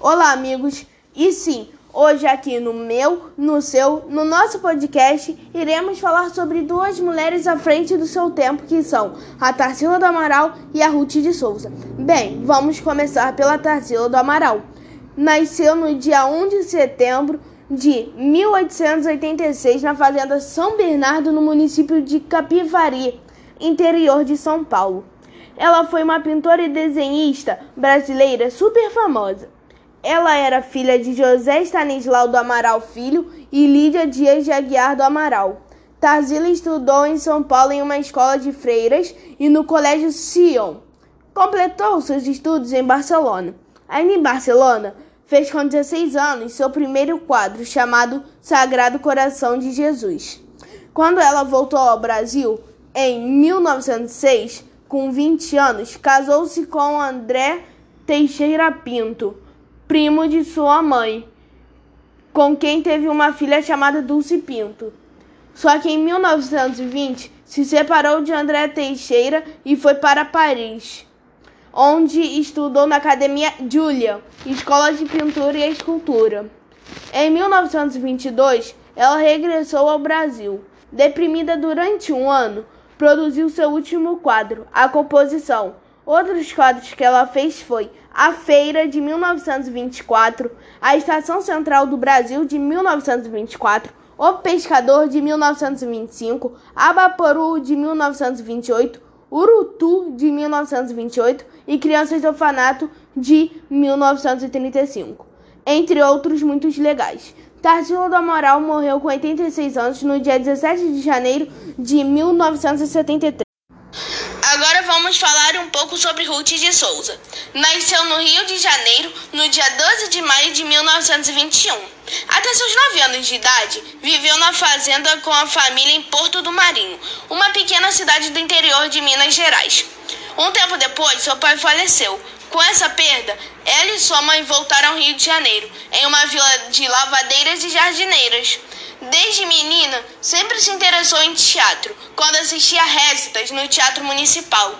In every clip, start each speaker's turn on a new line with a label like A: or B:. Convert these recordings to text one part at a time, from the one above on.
A: Olá, amigos. E sim, hoje aqui no meu, no seu, no nosso podcast, iremos falar sobre duas mulheres à frente do seu tempo, que são a Tarsila do Amaral e a Ruth de Souza. Bem, vamos começar pela Tarsila do Amaral. Nasceu no dia 1 de setembro de 1886 na fazenda São Bernardo, no município de Capivari, interior de São Paulo. Ela foi uma pintora e desenhista brasileira super famosa. Ela era filha de José Stanislau do Amaral Filho e Lídia Dias de Aguiar do Amaral. Tarsila estudou em São Paulo em uma escola de freiras e no Colégio Sion. Completou seus estudos em Barcelona. Ainda em Barcelona, fez com 16 anos seu primeiro quadro chamado Sagrado Coração de Jesus. Quando ela voltou ao Brasil, em 1906, com 20 anos, casou-se com André Teixeira Pinto, primo de sua mãe, com quem teve uma filha chamada Dulce Pinto. Só que em 1920 se separou de André Teixeira e foi para Paris, onde estudou na Academia Julia, Escola de Pintura e Escultura. Em 1922, ela regressou ao Brasil. Deprimida durante um ano, produziu seu último quadro, a composição. Outros quadros que ela fez foi A Feira de 1924, A Estação Central do Brasil de 1924, O Pescador de 1925, Abaporu de 1928, Urutu de 1928 e Crianças do Orfanato de 1935, entre outros muitos legais. Tarsila do Amaral morreu com 86 anos no dia 17 de janeiro de 1973.
B: Agora vamos falar um pouco sobre Ruth de Souza. Nasceu no Rio de Janeiro no dia 12 de maio de 1921. Até seus 9 anos de idade, viveu na fazenda com a família em Porto do Marinho, uma pequena cidade do interior de Minas Gerais. Um tempo depois, seu pai faleceu, com essa perda, ela e sua mãe voltaram ao Rio de Janeiro, em uma vila de lavadeiras e jardineiras. Desde menina, sempre se interessou em teatro, quando assistia récitas no Teatro Municipal.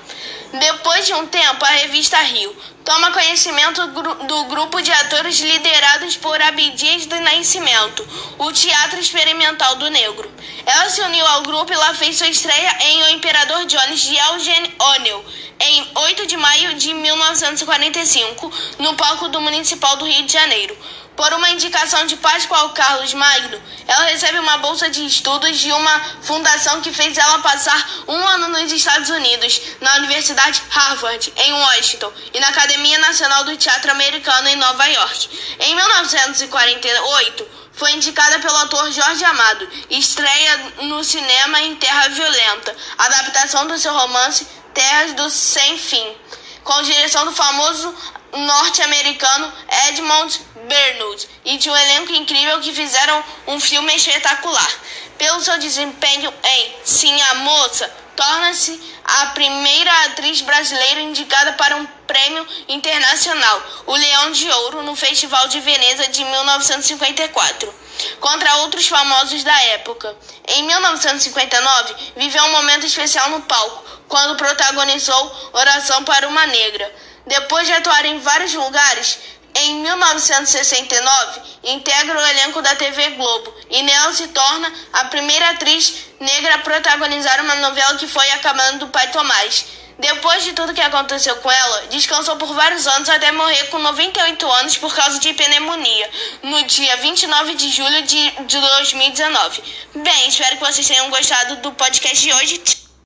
B: Depois de um tempo, a revista Rio toma conhecimento do grupo de atores liderados por Abdias do Nascimento, o Teatro Experimental do Negro. Ela se uniu ao grupo e lá fez sua estreia em O Imperador Jones de Eugene O'Neill, em 8 de maio de 1945, no palco do Municipal do Rio de Janeiro. Por uma indicação de Pascoal Carlos Magno, ela recebe uma bolsa de estudos de uma fundação que fez ela passar um ano nos Estados Unidos, na Universidade Harvard, em Washington, e na Academia Nacional do Teatro Americano, em Nova York. Em 1948, foi indicada pelo ator Jorge Amado, estreia no cinema em Terra Violenta, adaptação do seu romance Terras do Sem Fim, com direção do famoso norte-americano Edmond Bernold e de um elenco incrível que fizeram um filme espetacular. Pelo seu desempenho em Sim a Moça, torna-se a primeira atriz brasileira indicada para um prêmio internacional, o Leão de Ouro, no Festival de Veneza de 1954, contra outros famosos da época. Em 1959, viveu um momento especial no palco, quando protagonizou Oração para uma Negra. Depois de atuar em vários lugares, em 1969, integra o elenco da TV Globo e nela se torna a primeira atriz negra a protagonizar uma novela que foi Acabando do Pai Tomás. Depois de tudo que aconteceu com ela, descansou por vários anos até morrer com 98 anos por causa de pneumonia, no dia 29 de julho de 2019. Bem, espero que vocês tenham gostado do podcast de hoje.